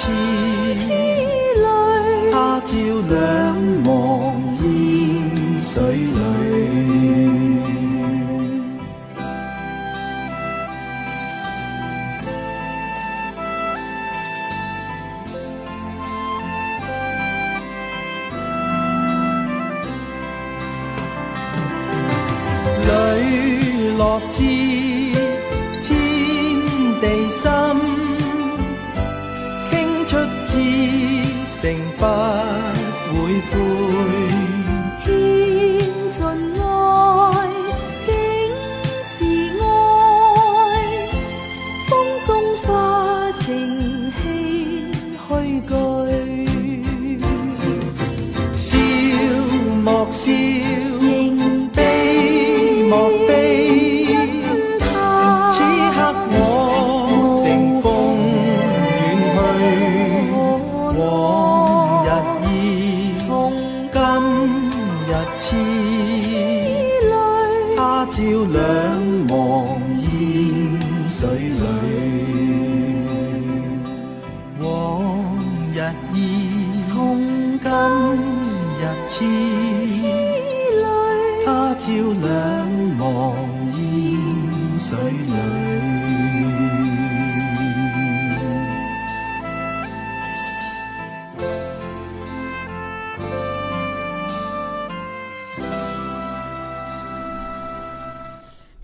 情。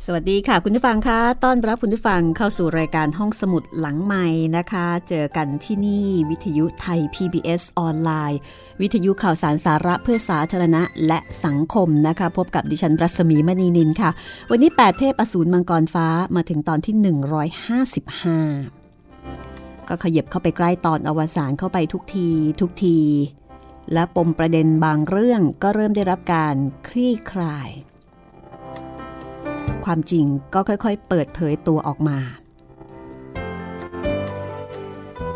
สวัสดีค่ะ คุณผู้ฟังคะต้อนรับคุณผู้ฟังเข้าสู่รายการห้องสมุดหลังใหม่นะคะ เจอกันที่นี่วิทยุไทย PBS ออนไลน์ วิทยุข่าวสารสาระเพื่อสาธารณะและสังคมนะคะ พบกับดิฉันรัศมีมณีนินค่ะ วันนี้ 8 เทพอสูรมังกรฟ้ามาถึงตอนที่ 155 ก็ขยับเข้าไปใกล้ตอนอวสานเข้าไปทุกที ทุกที และปมประเด็นบางเรื่องก็เริ่มได้รับการคลี่คลาย ความจริงก็ค่อยๆ เปิดเผยตัวออกมา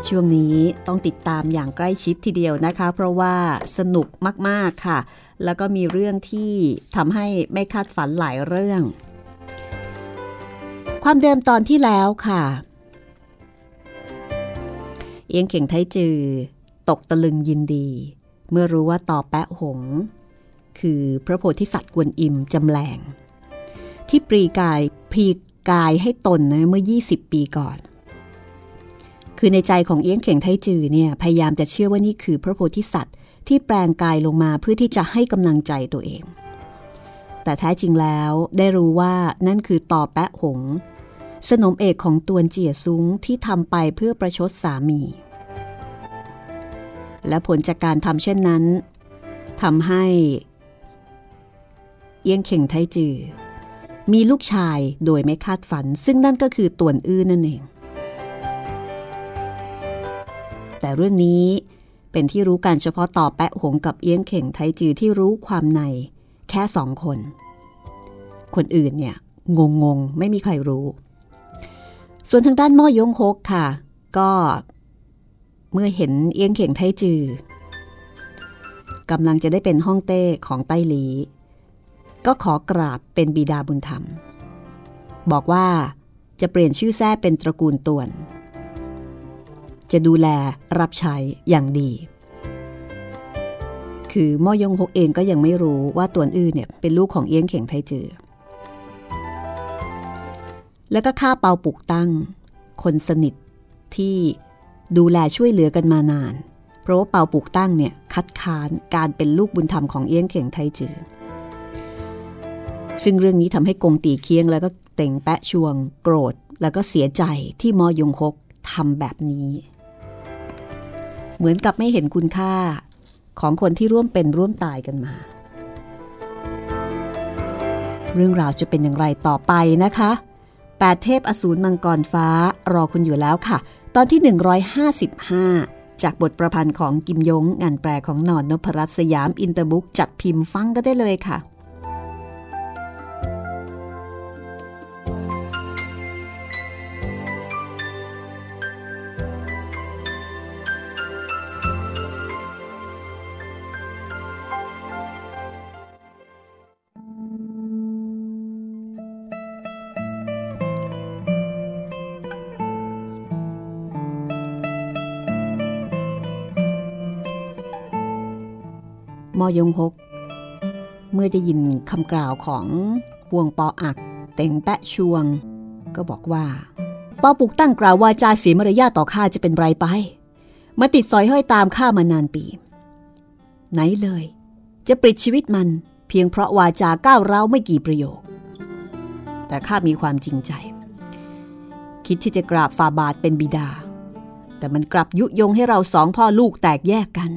ช่วงนี้ต้องติดตามอย่างใกล้ชิดทีเดียวนะคะ เพราะว่าสนุกมากๆค่ะ แล้วก็มีเรื่องที่ทำให้ไม่คาดฝันหลายเรื่อง ความเดิมตอนที่แล้วค่ะ เอียงเข่งไทจือ ตกตะลึงยินดี เมื่อรู้ว่าต่อแปะหง คือพระโพธิสัตว์กวนอิมจำแรง ที่ปรีกายพรีกายให้ตนนะเมื่อ 20 ปีก่อน คือในใจของเอี้ยงเข่งไทจือเนี่ยพยายามจะเชื่อว่านี่คือพระโพธิสัตว์ที่แปลงกายลงมาเพื่อที่จะให้กำลังใจตัวเอง แต่แท้จริงแล้วได้รู้ว่านั่นคือต่อแปะหง สนมเอกของตวนเจียซุ้งที่ทำไปเพื่อประชดสามี และผลจากการทำเช่นนั้นทำให้ เอี้ยงเข่งไทจือ มีลูกชายโดยไม่คาดฝัน ซึ่งนั่นก็คือตวนอื้อนั่นเอง แต่เรื่องนี้เป็นที่รู้การเฉพาะต่อแปะหงกับเอี้ยงเข่งไทจือที่รู้ความใน แค่สองคน คนอื่นเนี่ยงงงๆไม่มีใครรู้ ส่วนทางด้านม่อยงฮกค่ะ ก็เมื่อเห็นเอี้ยงเข่งไทจือกำลังจะได้เป็นห้องเต้ของไต้หลี ก็ขอกราบเป็นบิดาบุญธรรม บอกว่าจะเปลี่ยนชื่อแท้เป็นตระกูลตวน จะดูแลรับใช้อย่างดี คือม่อยงฮกเองก็ยังไม่รู้ว่าตวนอื้อเนี่ยเป็นลูกของเอี้ยงเข่งไทจือ แล้วก็ข้าเปาปุกตั้ง คนสนิทที่ดูแลช่วยเหลือกันมานาน เพราะว่าเปาปุกตั้งเนี่ยคัดค้านการเป็นลูกบุญธรรมของเอี้ยงเข่งไทจือ ซึ่งเรื่องนี้ทำให้กงตีเคียงแล้วก็เต่งแปะชวง โกรธ แล้วก็เสียใจที่มอยงฮกทำแบบนี้ เหมือนกับไม่เห็นคุณค่าของคนที่ร่วมเป็นร่วมตายกันมา เรื่องราวจะเป็นอย่างไรต่อไปนะคะแปดเทพอสูรมังกรฟ้ารอคุณอยู่แล้วค่ะ ตอนที่ 155 จากบทประพันธ์ของกิมย้งงานแปลของนอนนพรัตน์สยามอินเตอร์บุ๊กจัดพิมพ์ฟังกันได้เลยค่ะ มอยงฮก เมื่อได้ยินคำกล่าวของวงปออัก เต็งแปะชวง ก็บอกว่าปอปุกตั้งกล่าววาจาเสียมารยาทต่อข้าจะเป็นไรไป มาติดสอยห้อยตามข้ามานานปี ไหนเลย จะปลิดชีวิตมันเพียงเพราะวาจาก้าวร้าวไม่กี่ประโยค แต่ข้ามีความจริงใจ คิดที่จะกราบฟาบาทเป็นบิดา แต่มันกลับยุยงให้เราสองพ่อลูกแตกแยกกัน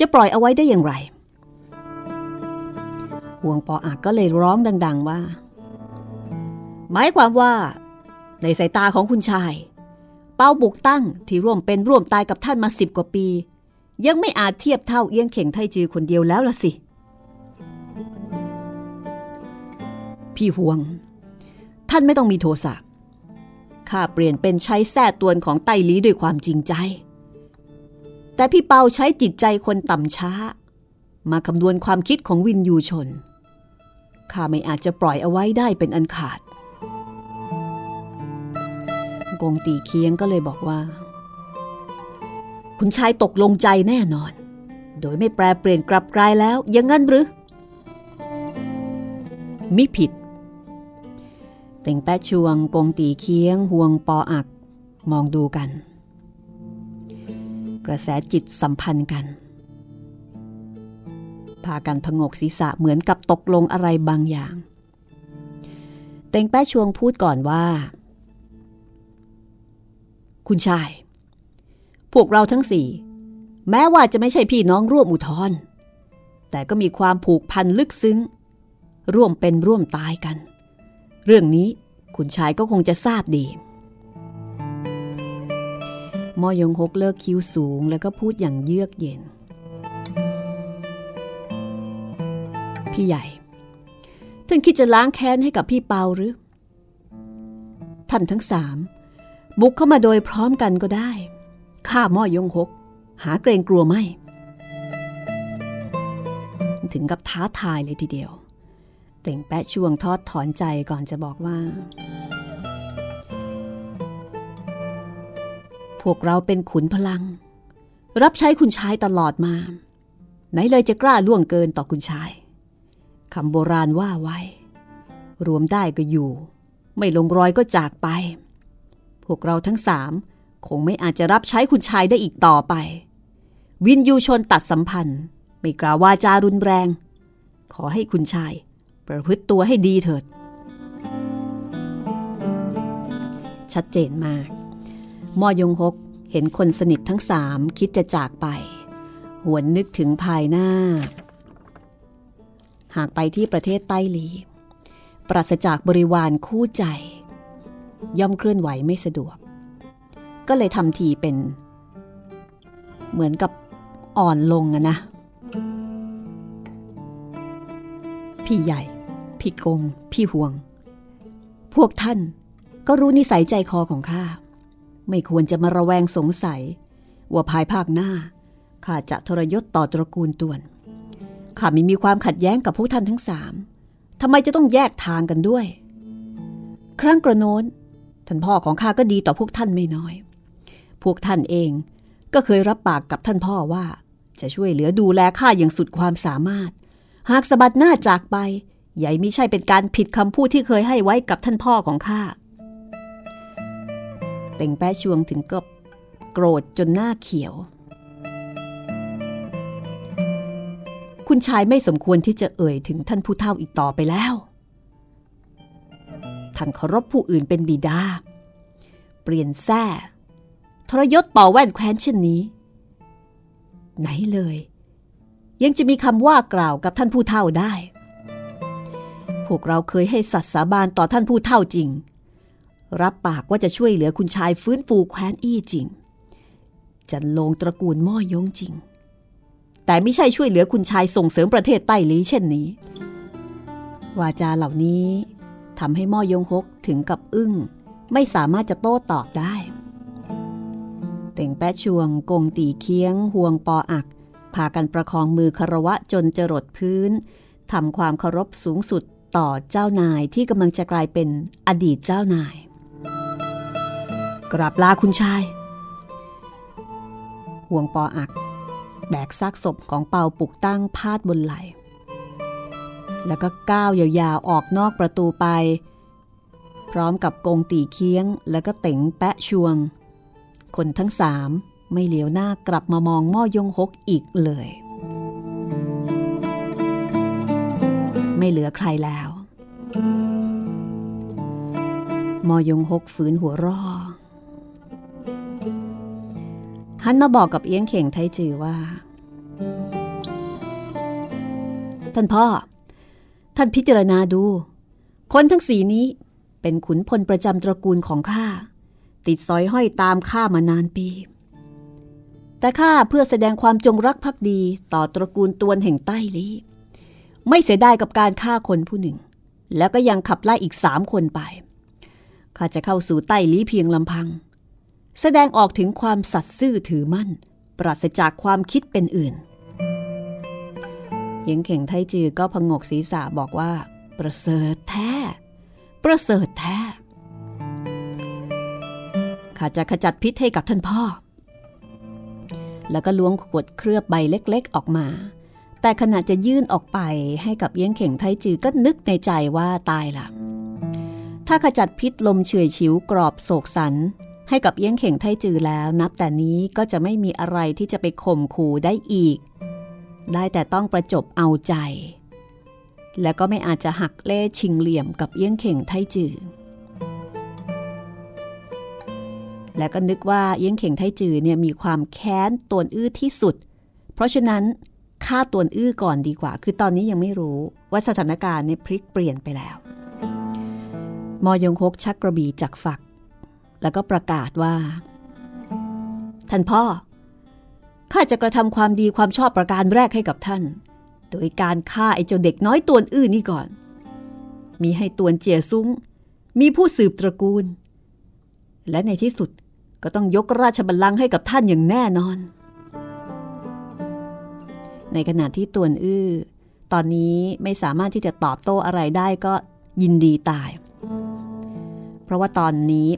จะปล่อยเอาไว้ได้อย่างไร ห่วงปออากก็เลยร้องดัง ๆ ว่า หมายความว่า ในสายตาของคุณชาย เป้าบุกตั้งที่ร่วมเป็นร่วมตายกับท่านมาสิบกว่าปี ยังไม่อาจเทียบเท่าเอี้ยงเข่งไทจือคนเดียวแล้วละสิ พี่ห่วง ท่านไม่ต้องมีโทสะข้าเปลี่ยนเป็นใช้แท้ตวนของไต้ลีด้วยความจริงใจ แต่พี่เปาใช้จิตใจคนต่ำช้า มาคำนวณความคิดของวินยูชน ข้าไม่อาจจะปล่อยเอาไว้ได้เป็นอันขาด กงตีเคียงก็เลยบอกว่า คุณชายตกลงใจแน่นอน โดยไม่แปรเปลี่ยนกลับกลายแล้วยังงั้นหรือ มิผิด เต่งแป๊ะชวงกงตีเคียงห่วงปออัก มองดูกัน ระแสจิตสัมพันธ์กัน พากันผงกศีรษะเหมือนกับตกลงอะไรบางอย่าง เต่งแป๊ะชวงพูดก่อนว่า คุณชาย พวกเราทั้งสี่ แม้ว่าจะไม่ใช่พี่น้องร่วมอุทธรแต่ก็มีความผูกพันลึกซึ้ง ร่วมเป็นร่วมตายกัน เรื่องนี้คุณชายก็คงจะทราบดี มอยงฮกเลิกคิ้วสูงแล้วก็พูดอย่างเยือกเย็น พี่ใหญ่ ท่านคิดจะล้างแค้นให้กับพี่เปาหรือ ท่านทั้งสามบุกเข้ามาโดยพร้อมกันก็ได้ข้าม่อยงฮกหาเกรงกลัวไม่ ถึงกับท้าทายเลยทีเดียว เต่งแปะช่วงทอดถอนใจก่อนจะบอกว่า พวกเราเป็นขุนพลัง รับใช้คุณชายตลอดมา ไหนเลยจะกล้าล่วงเกินต่อคุณชายคำโบราณว่าไว้ รวมได้ก็อยู่ ไม่ลงรอยก็จากไป พวกเราทั้งสามคงไม่อาจจะรับใช้คุณชายได้อีกต่อไป วินยูชนตัดสัมพันธ์ ไม่กล่าววาจารุนแรง ขอให้คุณชาย ประพฤติตัวให้ดีเถิด ชัดเจนมาก มอยงฮกเห็นคนสนิททั้งสามคิดจะจากไป หวนนึกถึงภายหน้า หากไปที่ประเทศไต้หลี ปราศจากบริวารคู่ใจ ย่อมเคลื่อนไหวไม่สะดวก ก็เลยทำทีเป็น เหมือนกับอ่อนลงอะนะ พี่ใหญ่ พี่กง พี่ห่วง พวกท่านก็รู้นิสัยใจคอของข้า ไม่ควรจะมาระแวงสงสัย ว่าภายภาคหน้า ข้าจะทรยศต่อตระกูลตวน ข้าไม่มีความขัดแย้งกับพวกท่านทั้งสามทำไมจะต้องแยกทางกันด้วย ครั้งกระโน้นท่านพ่อของข้าก็ดีต่อพวกท่านไม่น้อย พวกท่านเองก็เคยรับปากกับท่านพ่อว่า จะช่วยเหลือดูแลข้าอย่างสุดความสามารถ หากสะบัดหน้าจากไปใหญ่ไม่ใช่เป็นการผิดคำพูดที่เคยให้ไว้กับท่านพ่อของข้า เต่งแป้ชวงถึงกับโกรธจนหน้าเขียว คุณชายไม่สมควรที่จะเอ่ยถึงท่านผู้เฒ่าอีกต่อไปแล้ว ท่านเคารพผู้อื่นเป็นบิดา เปลี่ยนแท้ทรยศต่อแว่นแคว้นเช่นนี้ ไหนเลย ยังจะมีคำว่ากล่าวกับท่านผู้เฒ่าได้ พวกเราเคยให้สัตย์สาบานต่อท่านผู้เฒ่าจริง รับปากว่าจะช่วยเหลือคุณชายฟื้นฟูแคว้นอี้จริง จันลงตระกูลม่อยงจริง แต่ไม่ใช่ช่วยเหลือคุณชายส่งเสริมประเทศใต้ลีเช่นนี้ วาจาเหล่านี้ทำให้ม่อยงฮกถึงกับอึ้ง ไม่สามารถจะโต้ตอบได้ เต่งแปะชวงกงตีเคียงห่วงปออัก พากันประคองมือคารวะจนจรดพื้นทำความเคารพสูงสุดต่อเจ้านายที่กำลังจะกลายเป็นอดีตเจ้านาย กราบลาคุณชาย ห่วงปออัก แบกซากศพของเปาปลุกตั้งพาดบนไหล แล้วก็ก้าวยาวๆออกนอกประตูไป พร้อมกับกงตีเคียง แล้วก็เต๋งแปะชวง คนทั้งสามไม่เหลียวหน้ากลับมามองม่อยงฮกอีกเลย ไม่เหลือใครแล้ว มอยงฮกฝืนหัวรอ หันมาบอกกับเอี้ยงเข่งไทจือว่า ท่านพ่อ ท่านพิจารณาดู คนทั้งสีนี้เป็นขุนพลประจำตระกูลของข้า ติดสอยห้อยตามข้ามานานปี แต่ข้าเพื่อแสดงความจงรักภักดีต่อตระกูลตวนแห่งใต้ลีไม่เสียดายกับการฆ่าคนผู้หนึ่ง แล้วก็ยังขับไล่อีกสามคนไปข้าจะเข้าสู่ใต้ลีเพียงลำพัง แสดงออกถึงความสัตย์ซื่อถือมั่น ปราศจากความคิดเป็นอื่นเยงเข่งไทจือก็พงกศีรษะบอกว่า ประเสริฐแท้ ประเสริฐแท้ข้าจะขจัดพิษให้กับท่านพ่อ แล้วก็ล้วงขวดเคลือบใบเล็กๆออกมา แต่ขณะจะยื่นออกไปให้กับเยี้ยงเข่งไทจือก็นึกในใจว่าตายละถ้าขจัดพิษลมเฉยฉิวกรอบโศกสัน ให้กับเยี้ยงเข่งไทจือแล้ว นับแต่นี้ก็จะไม่มีอะไรที่จะไปข่มขู่ได้อีก ได้แต่ต้องประจบเอาใจ และก็ไม่อาจจะหักเล่ชิงเหลี่ยมกับเยี้ยงเข่งไทจือและก็นึกว่าเยี้ยงเข่งไทจือเนี่ยมีความแค้นตวนอื้อที่สุด เพราะฉะนั้นฆ่าตวนอื้อก่อนดีกว่า คือตอนนี้ยังไม่รู้ว่าสถานการณ์เนี่ยพลิกเปลี่ยนไปแล้ว มอยงคกชักกระบี่จากฝัก แล้วก็ประกาศว่า ท่านพ่อ ข้าจะกระทำความดีความชอบประการแรกให้กับท่าน โดยการฆ่าไอ้เจ้าเด็กน้อยตวนอื้อนี่ก่อน มีให้ตวนเจียซุ้ง มีผู้สืบตระกูล และในที่สุดก็ต้องยกราชบัลลังก์ให้กับท่านอย่างแน่นอน ในขณะที่ตวนอื้อ ตอนนี้ไม่สามารถที่จะตอบโต้อะไรได้ก็ยินดีตาย เพราะว่าตอนนี้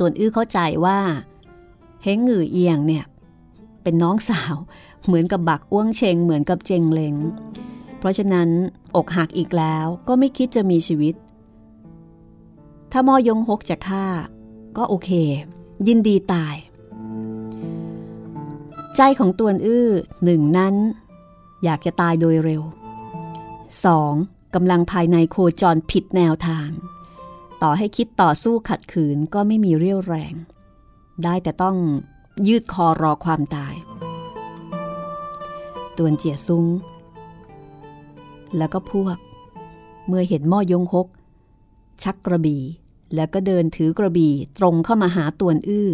ตวนอื้อเข้าใจว่าเฮงหงือเอียงเนี่ยเป็นน้องสาวเหมือนกับบักอ้วงเชงเหมือนกับเจงเลงเพราะฉะนั้นอกหักอีกแล้วก็ไม่คิดจะมีชีวิต ถ้ามอยงฮกจะฆ่า ก็โอเค ยินดีตาย ใจของตวนอื้อหนึ่งนั้น อยากจะตายโดยเร็ว 2. กำลังภายในโคจรผิดแนวทาง ต่อให้คิดต่อสู้ขัดขืนก็ไม่มีเรี่ยวแรง ได้แต่ต้องยืดคอรอความตาย ตวนเจียซุ้งแล้วก็พวก เมื่อเห็นม่อยงฮก ชักกระบี่แล้วก็เดินถือกระบี่ตรงเข้ามาหาตวนอื้อ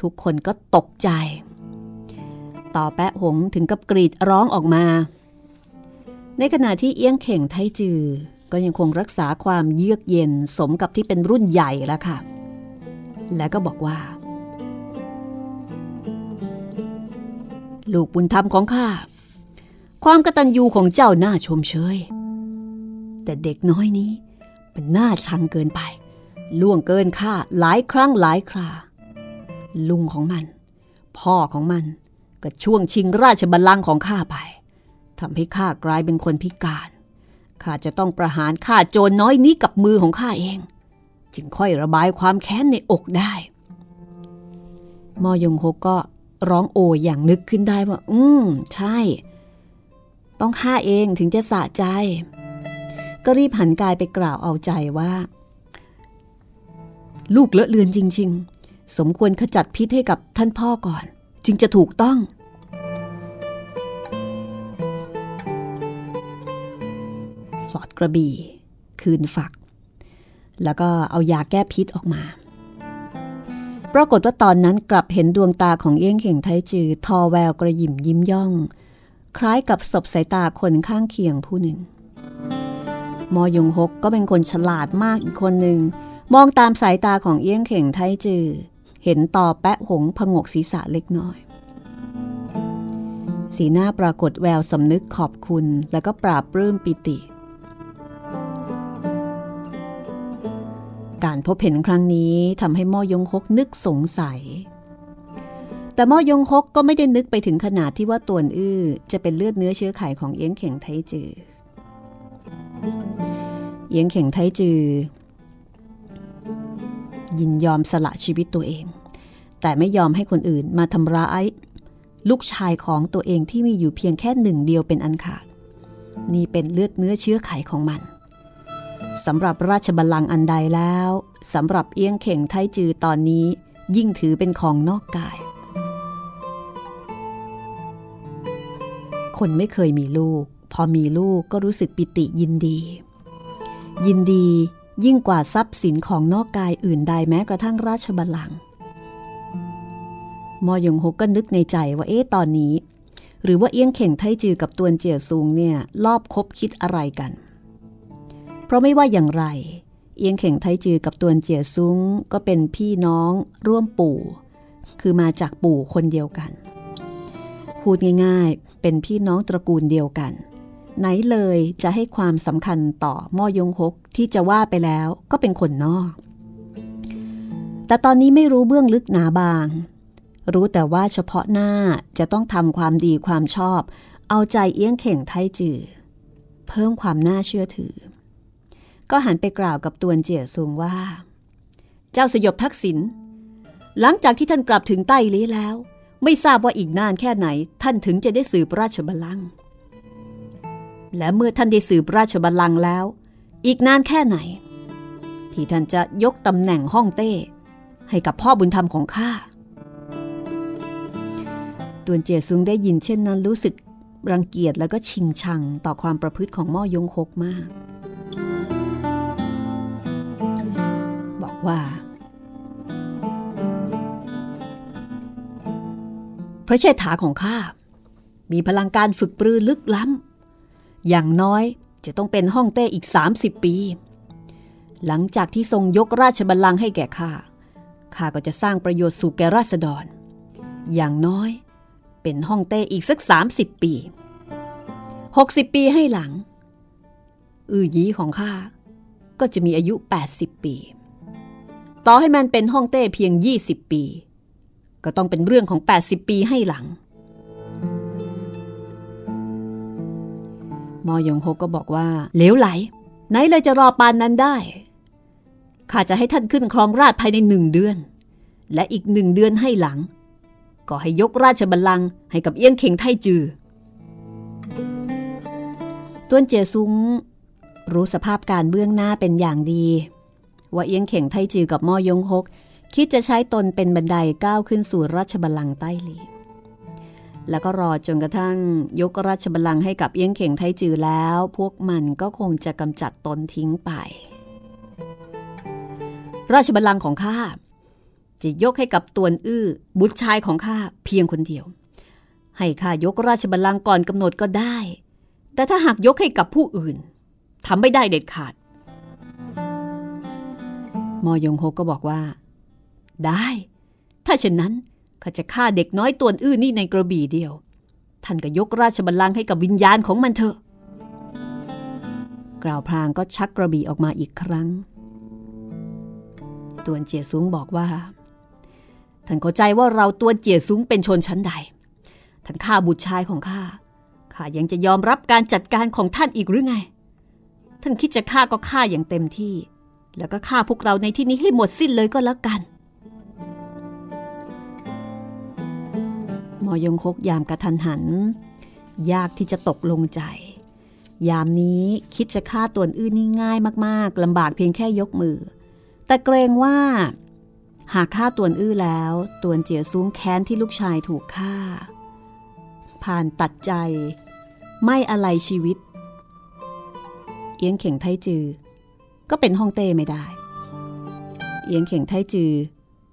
ทุกคนก็ตกใจ ต่อแปะหงถึงกับกรีดร้องออกมา ในในขณะที่เอี้ยงเข่งไทจือ ก็ยังคงรักษาความเยือกเย็นสมกับที่เป็นรุ่นใหญ่แล้วค่ะ และก็บอกว่า ลูกบุญธรรมของข้าความกตัญญูของเจ้าน่าชมเชย แต่เด็กน้อยนี้ มันน่าชังเกินไป ล่วงเกินข้าหลายครั้งหลายครา ลุงของมัน พ่อของมันก็ช่วงชิงราชบัลลังก์ของข้าไปทำให้ข้ากลายเป็นคนพิการ ข้าจะต้องประหารข้าโจรน้อยนี้กับมือของข้าเอง จึงค่อยระบายความแค้นในอกได้มอยงฮกก็ร้องโออย่างนึกขึ้นได้ว่า อืม ใช่ ต้องฆ่าเองถึงจะสะใจ ก็รีบหันกายไปกล่าวเอาใจว่า ลูกเลอะเลือนจริง ๆ สมควรขจัดพิษให้กับท่านพ่อก่อน จึงจะถูกต้อง สอดกระบี่ คืนฝัก แล้วก็เอายาแก้พิษออกมา ปรากฏว่าตอนนั้นกลับเห็นดวงตาของเอี้ยงเข่งไทจือ ทอแววกระยิมยิ้มย่อง คล้ายกับศพสายตาคนข้างเคียงผู้หนึ่ง มอยงฮกก็เป็นคนฉลาดมากอีกคนหนึ่ง มองตามสายตาของเอี้ยงเข่งไทจือ เห็นต่อแปะหงผงกศีรษะเล็กน้อยสีหน้าปรากฏแววสำนึกขอบคุณ แล้วก็ปราบปลื้มปิติ การพบเห็นครั้งนี้ทำให้ม่อยงฮกนึกสงสัย แต่ม่อยงฮกก็ไม่ได้นึกไปถึงขนาดที่ว่าตวนอื้อ จะเป็นเลือดเนื้อเชื้อไขของเอี้ยงเข่งไทจือ เอี้ยงเข่งไทจือ ยินยอมสละชีวิตตัวเอง แต่ไม่ยอมให้คนอื่นมาทำร้ายลูกชายของตัวเองที่มีอยู่เพียงแค่หนึ่งเดียวเป็นอันขาด นี่เป็นเลือดเนื้อเชื้อไขของมัน สำหรับราชบัลลังก์อันใดแล้วสำหรับเอี้ยงเข่งไทจือตอนนี้ยิ่งถือเป็นของนอกกาย คนไม่เคยมีลูก พอมีลูกก็รู้สึกปิติยินดี ยินดียิ่งกว่าทรัพย์สินของนอกกายอื่นใดแม้กระทั่งราชบัลลังก์มอยงฮกก็นึกในใจว่าเอ๊ะตอนนี้ หรือว่าเอี้ยงเข่งไทจือกับตวนเจียซุงเนี่ย รอบคบคิดอะไรกัน ราะไม่ว่าอย่างไร เอียงเข่งไทจือกับตวนเจียซุ้งก็เป็นพี่น้องร่วมปู่ คือมาจากปู่คนเดียวกัน พูดง่ายๆ เป็นพี่น้องตระกูลเดียวกัน ไหนเลยจะให้ความสำคัญต่อม่อยงฮกที่จะว่าไปแล้วก็เป็นคนนอก แต่ตอนนี้ไม่รู้เบื้องลึกหนาบาง รู้แต่ว่าเฉพาะหน้าจะต้องทำความดีความชอบ เอาใจเอี้ยงเข่งไทจือ เพิ่มความน่าเชื่อถือ ก็หันไปกล่าวกับตวนเจียซุงว่า เจ้าสยบทักษิณหลังจากที่ท่านกลับถึงใต้ลี้แล้ว ไม่ทราบว่าอีกนานแค่ไหน ท่านถึงจะได้สืบราชบัลลังก์และเมื่อท่านได้สืบราชบัลลังก์แล้ว อีกนานแค่ไหน ที่ท่านจะยกตำแหน่งห้องเต้ ให้กับพ่อบุญธรรมของข้าตวนเจียซุงได้ยินเช่นนั้นรู้สึกรังเกียจแล้วก็ชิงชังต่อความประพฤติของม่อยงคกมาก ว่า พระเชษฐาของข้ามีพลังการฝึกปรือลึกล้ำ อย่างน้อยจะต้องเป็นห้องเต้อีก 30 ปี หลังจากที่ทรงยกราชบัลลังก์ให้แก่ข้า ข้าก็จะสร้างประโยชน์สู่แก่ราษฎร อย่างน้อยเป็นห้องเต้อีกสัก 30 ปี 60 ปีให้หลัง อือยีของข้าก็จะมีอายุ 80 ปี ต่อให้มันเป็นห้องเต้เพียง 20 ปี ก็ต้องเป็นเรื่องของ 80 ปีให้หลัง มอยงโฮก็บอกว่าเหลวไหล ไหนเลยจะรอปานนั้นได้ข้าจะให้ท่านขึ้นครองราชภายในหนึ่งเดือน และอีกหนึ่งเดือนให้หลัง ก็ให้ยกราชบัลลังก์ให้กับเอี้ยงเข่งไทจือต้วนเจียซุงรู้สภาพการเบื้องหน้าเป็นอย่างดี ว่าเอี้ยงเข่งไทจือกับมอยงฮก คิดจะใช้ตนเป็นบันไดก้าวขึ้นสู่ราชบัลลังก์ใต้หลีแล้วก็รอจนกระทั่งยกราชบัลลังก์ให้กับเอี้ยงเข่งไทจือแล้ว พวกมันก็คงจะกำจัดตนทิ้งไป ราชบัลลังก์ของข้าจะยกให้กับตวนอื้อบุตรชายของข้าเพียงคนเดียว ให้ข้ายกราชบัลลังก์ก่อนกำหนดก็ได้ แต่ถ้าหากยกให้กับผู้อื่นทำไม่ได้เด็ดขาด มอยงโฮก็บอกว่า ได้ ถ้าเช่นนั้นข้าจะฆ่าเด็กน้อยตัวอื้อนี่ในกระบี่เดียว ท่านก็ยกราชบัลลังก์ให้กับวิญญาณของมันเถอะ กล่าวพลางก็ชักกระบี่ออกมาอีกครั้ง ตวนเจียซุงบอกว่า ท่านเข้าใจว่าเราตัวเจียซุงเป็นชนชั้นใด ท่านฆ่าบุตรชายของข้า ข้ายังจะยอมรับการจัดการของท่านอีกหรือไง ท่านคิดจะฆ่าก็ฆ่าอย่างเต็มที่ แล้วก็ฆ่าพวกเราในที่นี้ให้หมดสิ้นเลยก็แล้วกัน มอยงคกยามกระทันหัน ยากที่จะตกลงใจ ยามนี้คิดจะฆ่าตัวอื่นนี่ง่ายมากๆลำบากเพียงแค่ยกมือ แต่เกรงว่า หากฆ่าตัวอื้อแล้วตัวเจียซุ้งแค้นที่ลูกชายถูกฆ่า ผ่านตัดใจ ไม่อะไรชีวิต เอียงเข่งไทจือ ก็เป็นห้องเต้ไม่ได้ เอียงเข่งไทจือ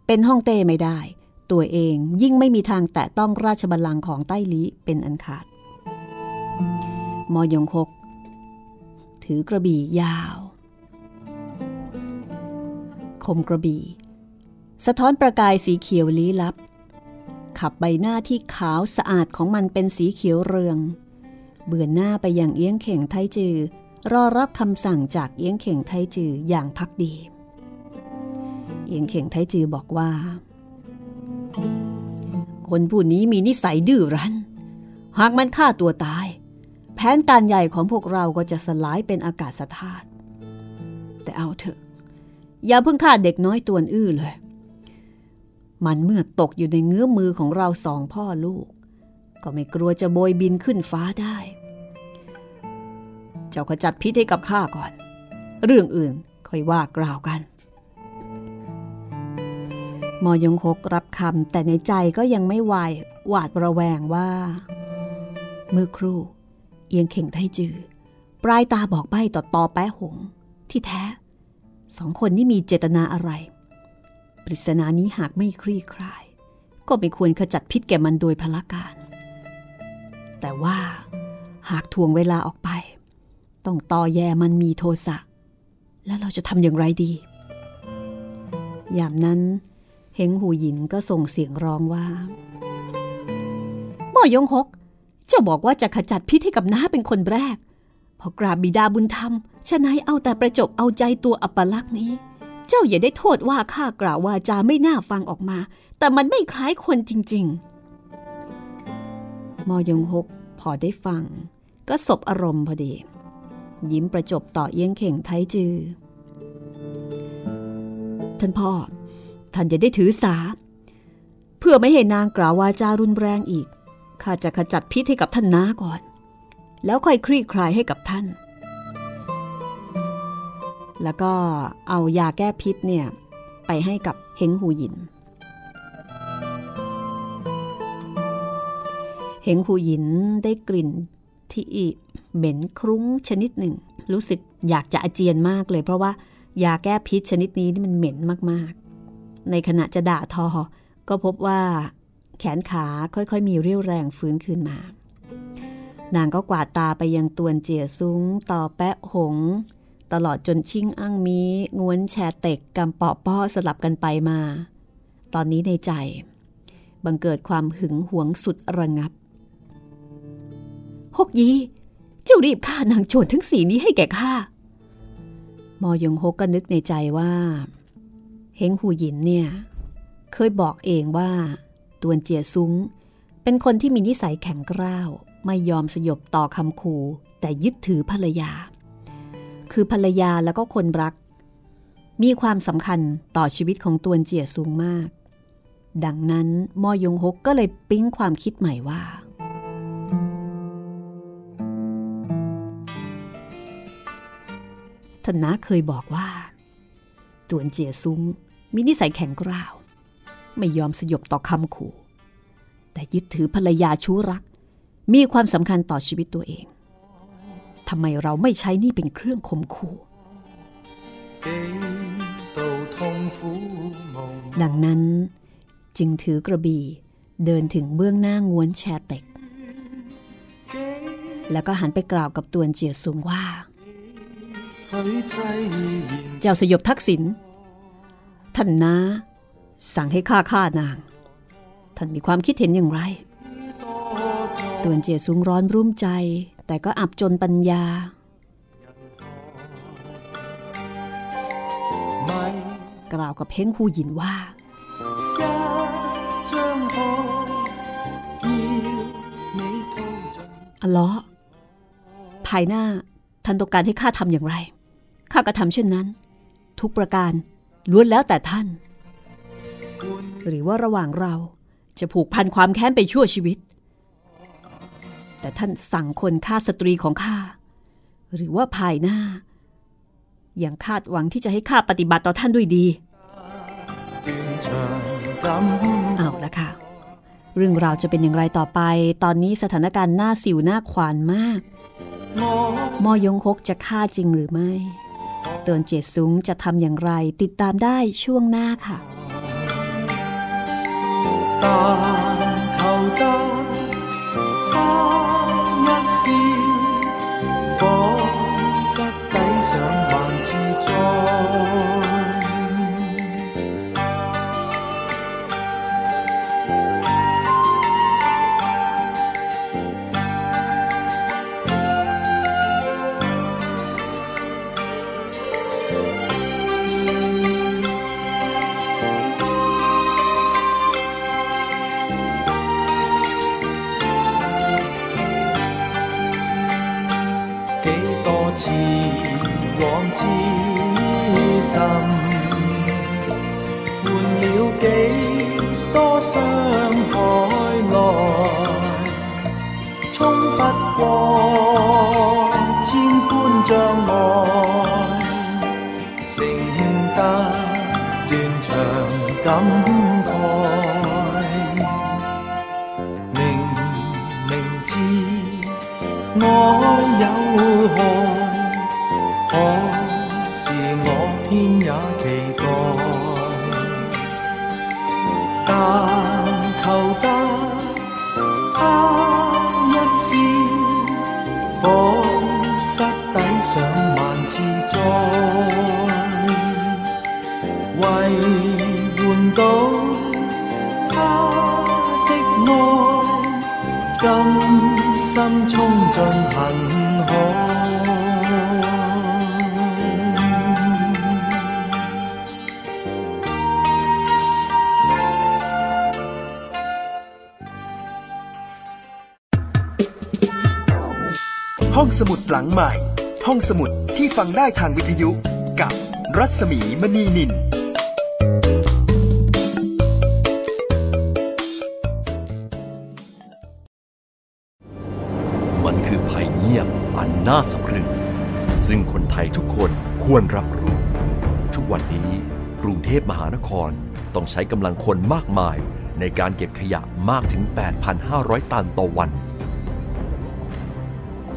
เป็นห้องเต้ไม่ได้ ตัวเองยิ่งไม่มีทางแตะต้องราชบัลลังก์ของใต้ลีเป็นอันขาด มอยงคก ถือกระบี่ยาว คมกระบี่ สะท้อนประกายสีเขียวลี้ลับ ขับใบหน้าที่ขาวสะอาดของมันเป็นสีเขียวเรือง เบื่อหน้าไปอย่างเอี้ยงเข่งไทจือ รอรับคำสั่งจากเอียงเข่งไทจืออย่างพักดี เอียงเข่งไทจือบอกว่า คนผู้นี้มีนิสัยดื้อรั้น หากมันฆ่าตัวตาย แผนการใหญ่ของพวกเราก็จะสลายเป็นอากาศธาตุแต่เอาเถอะ อย่าเพิ่งฆ่าเด็กน้อยตัวอื้อเลย มันเมื่อตกอยู่ในเงื้อมือของเราสองพ่อลูก ก็ไม่กลัวจะโบยบินขึ้นฟ้าได้ จ้าขจัดพิษให้กับข้าก่อน เรื่องอื่นค่อยว่ากล่าวกันมอยงคกรับคำแต่ในใจก็ยังไม่วายหวาดระแวงว่า เมื่อครู่ เอียงเข่งไทจือ ปลายตาบอกใบ้ต่อตอแปะหง ที่แท้ สองคนนี้มีเจตนาอะไร ปริศนานี้หากไม่คลี่คลาย ก็ไม่ควรขจัดพิษแก่มันโดยพละการ แต่ว่าหากทวงเวลาออกไป ต้องตอแยมันมีโทสะ แล้วเราจะทำอย่างไรดี ยามนั้นเฮงหูหยินก็ส่งเสียงร้องว่าหม่อยงฮกเจ้าบอกว่าจะขจัดพิษให้กับน้าเป็นคนแรก พอกราบบิดาบุญธรรมชนายเอาแต่ประจบเอาใจตัวอัปลักษ์นี้ เจ้าอย่าได้โทษว่าข้ากล่าวว่าจาไม่น่าฟังออกมา แต่มันไม่คล้ายคนจริง ๆ มอยงฮกพอได้ฟัง ก็สบอารมณ์พอดี ยิ้มประจบต่อเอี้ยงเข่งไทจือ ท่านพ่อ ท่านจะได้ถือสา เพื่อไม่ให้นางกล่าววาจารุนแรงอีก ข้าจะขจัดพิษให้กับท่านน้าก่อน แล้วค่อยคลี่คลายให้กับท่าน แล้วก็เอายาแก้พิษเนี่ย ไปให้กับเฮงหูหยินเฮงหูหยินได้กลิ่นที่ เหม็นครุ้งชนิดหนึ่ง รู้สึกอยากจะอาเจียนมากเลย เพราะว่ายาแก้พิษชนิดนี้นี่มันเหม็นมากๆ ในขณะจะด่าทอ ก็พบว่าแขนขาค่อยๆ มีเรี่ยวแรงฟื้นคืนมา นางก็กวาดตาไปยังตวนเจียซุ้ง ต่อแปะหง ตลอดจนชิ่งอั้งมีงวนแชเต็กกำปาะป้อสลับกันไปมา ตอนนี้ในใจ บังเกิดความหึงหวงสุดระงับ หกยี จ้ารีบฆ่านางโจรทั้งสีนี้ให้แก่ข้ามอยงฮกก็นึกในใจว่าเฮงหูหยินเนี่ย เคยบอกเองว่าตวนเจียซุ้ง เป็นคนที่มีนิสัยแข็งกร้าว ไม่ยอมสยบต่อคำขู่แต่ยึดถือภรรยา คือภรรยาแล้วก็คนรัก มีความสำคัญต่อชีวิตของตวนเจียซุ้งมาก ดังนั้นมอยงฮกก็เลยปิ๊งความคิดใหม่ว่า ธนนาเคยบอกว่า ตวนเจียซุ้งมีนิสัยแข็งกร้าว ไม่ยอมสยบต่อคำขู่ แต่ยึดถือภรรยาชู้รัก มีความสำคัญต่อชีวิตตัวเองทำไมเราไม่ใช้นี่เป็นเครื่องข่มขู่ดังนั้นจึงถือกระบี่เดินถึงเบื้องหน้างวนแชเต็ก แล้วก็หันไปกล่าวกับตวนเจียซุงว่า เจ้าสยบทักษิณท่านนาสั่งให้ข้าฆ่านาง ท่านมีความคิดเห็นอย่างไรตวนเจียสูงร้อนรุ่มใจ แต่ก็อับจนปัญญา กล่าวกับเพ้งคูหยินว่า อัลเลภายหน้าท่านต้องการให้ข้าทำอย่างไร ข้ากระทำเช่นนั้น ทุกประการล้วนแล้วแต่ท่าน หรือว่าระหว่างเราจะผูกพันความแค้นไปชั่วชีวิต แต่ท่านสั่งคนฆ่าสตรีของข้าหรือว่าภายหน้า อย่างคาดหวังที่จะให้ข้าปฏิบัติต่อท่านด้วยดีเอาละค่ะ เรื่องราวจะเป็นอย่างไรต่อไป ตอนนี้สถานการณ์หน้าสิวหน้าขวานมากมอยงคกจะฆ่าจริงหรือไม่ เตือนเจยซุงจะทำอย่างไรติดตามได้ช่วงหน้าค่ะ ห้องสมุดหลังใหม่ ห้องสมุดที่ฟังได้ทางวิทยุ กับรัศมีมณีนิน มันคือภัยเงียบอันน่าสะพรึง ซึ่งคนไทยทุกคนควรรับรู้ ทุกวันนี้กรุงเทพมหานครต้องใช้กำลังคนมากมายในการเก็บขยะมากถึง 8,500 ตันต่อวัน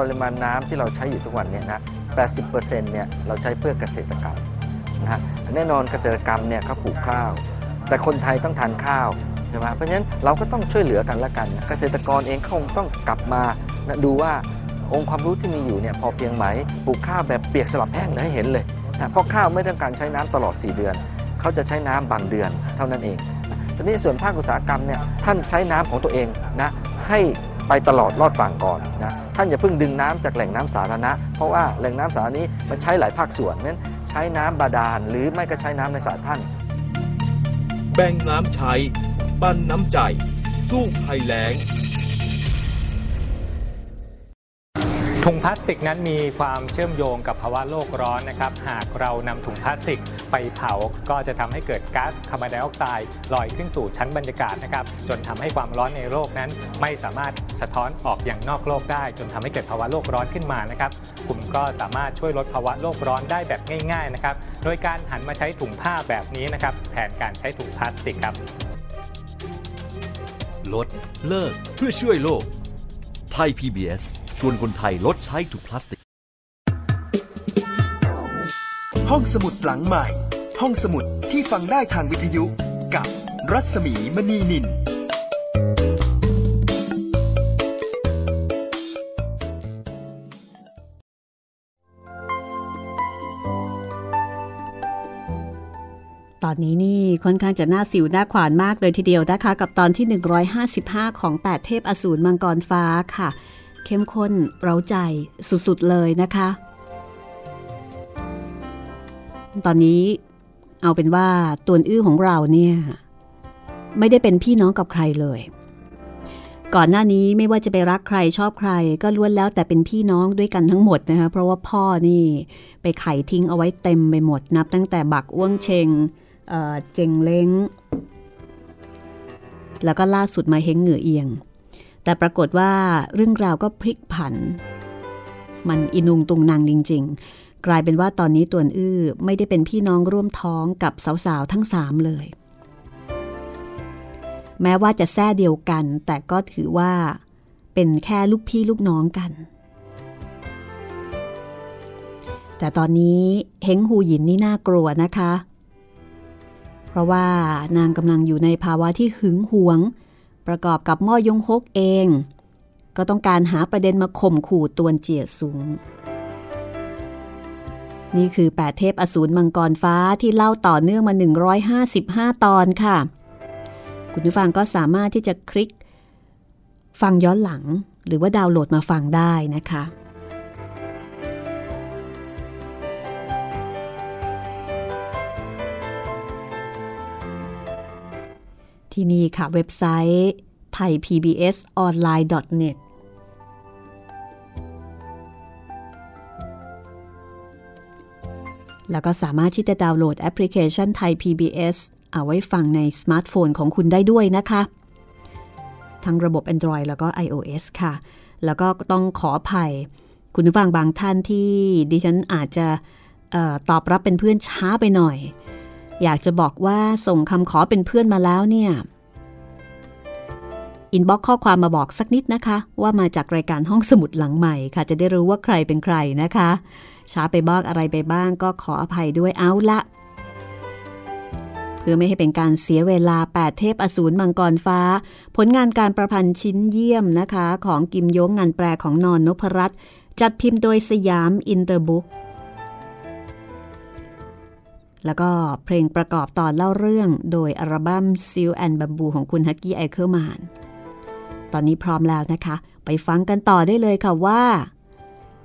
ปริมาณน้ำที่เราใช้อยู่ทุกวันเนี่ยนะ 80%เนี่ยเราใช้เพื่อเกษตรกรรมนะฮะแน่นอนเกษตรกรรมเนี่ยเขาปลูกข้าว แต่คนไทยต้องทานข้าวใช่ไหมเพราะฉะนั้นเราก็ต้องช่วยเหลือกันละกัน เกษตรกรเองคงต้องกลับมานะดูว่าองค์ความรู้ที่มีอยู่เนี่ยพอเพียงไหมปลูกข้าวแบบเปียกสลับแห้งเลยให้เห็นเลยนะเพราะข้าวไม่ต้องการใช้น้ำตลอด 4 เดือน เขาจะใช้น้ำบางเดือนเท่านั้นเองทีนี้ส่วนภาคอุตสาหกรรมเนี่ยท่านใช้น้ำของตัวเองนะให้ ไปตลอดรอดฝั่งก่อนนะท่านอย่าเพิ่งดึงน้ำจากแหล่งน้ำสาธารณะ เพราะว่าแหล่งน้ำสาธารณะนี้มันใช้หลายภาคส่วนนั้นใช้น้ำบาดาลหรือไม่ก็ใช้น้ำในสระท่าน แบ่งน้ำใช้ ปั้นน้ำใจ สู้ภัยแล้ง ถุงพลาสติกนั้นมีความเชื่อมโยงกับภาวะโลกร้อนนะครับ หากเรานำถุงพลาสติกไปเผา ก็จะทำให้เกิดก๊าซคาร์บอนไดออกไซด์ลอยขึ้นสู่ชั้นบรรยากาศนะครับ จนทำให้ความร้อนในโลกนั้น ไม่สามารถสะท้อนออกอย่างนอกโลกได้ จนทำให้เกิดภาวะโลกร้อนขึ้นมานะครับคุณก็สามารถช่วยลดภาวะโลกร้อนได้แบบง่าย ๆนะครับ โดยการหันมาใช้ถุงผ้าแบบนี้นะครับแทนการใช้ถุงพลาสติกครับ ลดเลิกเพื่อช่วยโลก ไทย PBS ชวนคนไทยลดใช้ถุงพลาสติก ห้องสมุดหลังใหม่ ห้องสมุดที่ฟังได้ทางวิทยุกับรัศมีมณีนิน ตอนนี้นี่ค่อนข้างจะน่าสิวหน่าขวานมากเลยทีเดียวนะคะ กับตอนที่ 155 ของ 8 เทพอสูรมังกรฟ้าค่ะ เข้มข้นเร้าใจสุดๆเลยนะคะ ตอนนี้เอาเป็นว่าตัวอื้อของเราเนี่ย ไม่ได้เป็นพี่น้องกับใครเลย ก่อนหน้านี้ไม่ว่าจะไปรักใครชอบใคร ก็ล้วนแล้วแต่เป็นพี่น้องด้วยกันทั้งหมดนะคะเพราะว่าพ่อนี่ ไปไข่ทิ้งเอาไว้เต็มไปหมดนับตั้งแต่บักอ้วงเชง เจงเล้ง แล้วก็ล่าสุดมาเฮงเหงือเอียง แต่ปรากฏว่าเรื่องราวก็พลิกผัน มันอินุงตุงนางจริง ๆ กลายเป็นว่าตอนนี้ตวนอื้อไม่ได้เป็นพี่น้องร่วมท้องกับสาวๆทั้งสามเลย แม้ว่าจะแท้เดียวกัน แต่ก็ถือว่าเป็นแค่ลูกพี่ลูกน้องกันแต่ตอนนี้เฮงฮูหยินนี่น่ากลัวนะคะ เพราะว่านางกำลังอยู่ในภาวะที่หึงหวง ประกอบกับม่อยงฮกเอง ก็ต้องการหาประเด็นมาข่มขู่ตวนเจียสูง นี่คือแปดเทพอสูรมังกรฟ้าที่เล่าต่อเนื่องมา 155 ตอนค่ะ คุณผู้ฟังก็สามารถที่จะคลิก ฟังย้อนหลังหรือว่าดาวน์โหลดมาฟังได้นะคะ ที่นี่ค่ะเว็บไซต์ thaipbsonline.net แล้วก็สามารถที่จะดาวน์โหลดแอปพลิเคชันไทย PBS เอาไว้ฟังในสมาร์ทโฟนของคุณได้ด้วยนะคะ ทั้งระบบ Android แล้วก็ iOS ค่ะ แล้วก็ต้องขออภัย คุณผู้ฟังบางท่านที่ดิฉันอาจจะออตอบรับเป็นเพื่อนช้าไปหน่อย อยากจะบอกว่าส่งคำขอเป็นเพื่อนมาแล้วเนี่ยอินบ็อกข้อความมาบอกสักนิดนะคะ ว่ามาจากรายการห้องสมุดหลังใหม่ค่ะ จะได้รู้ว่าใครเป็นใครนะคะ ช้าไปบ้างอะไรไปบ้างก็ขออภัยด้วยเอาละ เพื่อไม่ให้เป็นการเสียเวลา 8 เทพอสูรมังกรฟ้า ผลงานการประพันธ์ชิ้นเยี่ยมนะคะ ของกิมย้งงานแปลของนอนนพรัตน์จัดพิมพ์โดยสยามอินเตอร์บุ๊ก แล้วก็เพลงประกอบตอนเล่าเรื่องโดยอัลบั้ม Silk and Bamboo ของคุณฮักกี้ไอเคิลมานตอนนี้พร้อมแล้วนะคะ ไปฟังกันต่อได้เลยค่ะว่า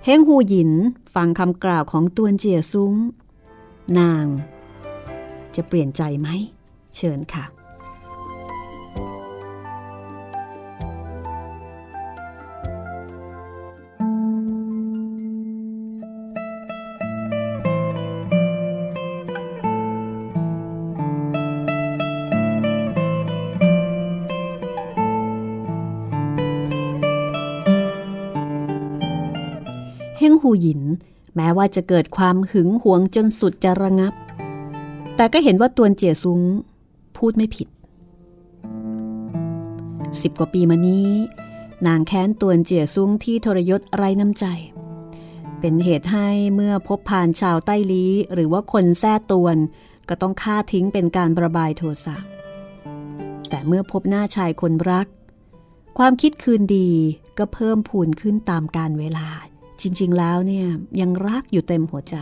เฮงฮูหยินฟังคำกล่าวของตวนเจียซุ้ง นาง จะเปลี่ยนใจไหม เชิญค่ะ หยิน แม้ว่าจะเกิดความหึงหวงจนสุดจะระงับ แต่ก็เห็นว่าตวนเจี๋ยซุงพูดไม่ผิดสิบกว่าปีมานี้ นางแค้นตวนเจี๋ยซุ้งที่ทรยศไร้น้ำใจ เป็นเหตุให้เมื่อพบผ่านชาวใต้ลี้ หรือว่าคนแท้ตวน ก็ต้องฆ่าทิ้งเป็นการประบายโทสะแต่เมื่อพบหน้าชายคนรัก ความคิดคืนดีก็เพิ่มพูนขึ้นตามการเวลา จริง ๆ แล้วเนี่ยยังรักอยู่เต็มหัวใจ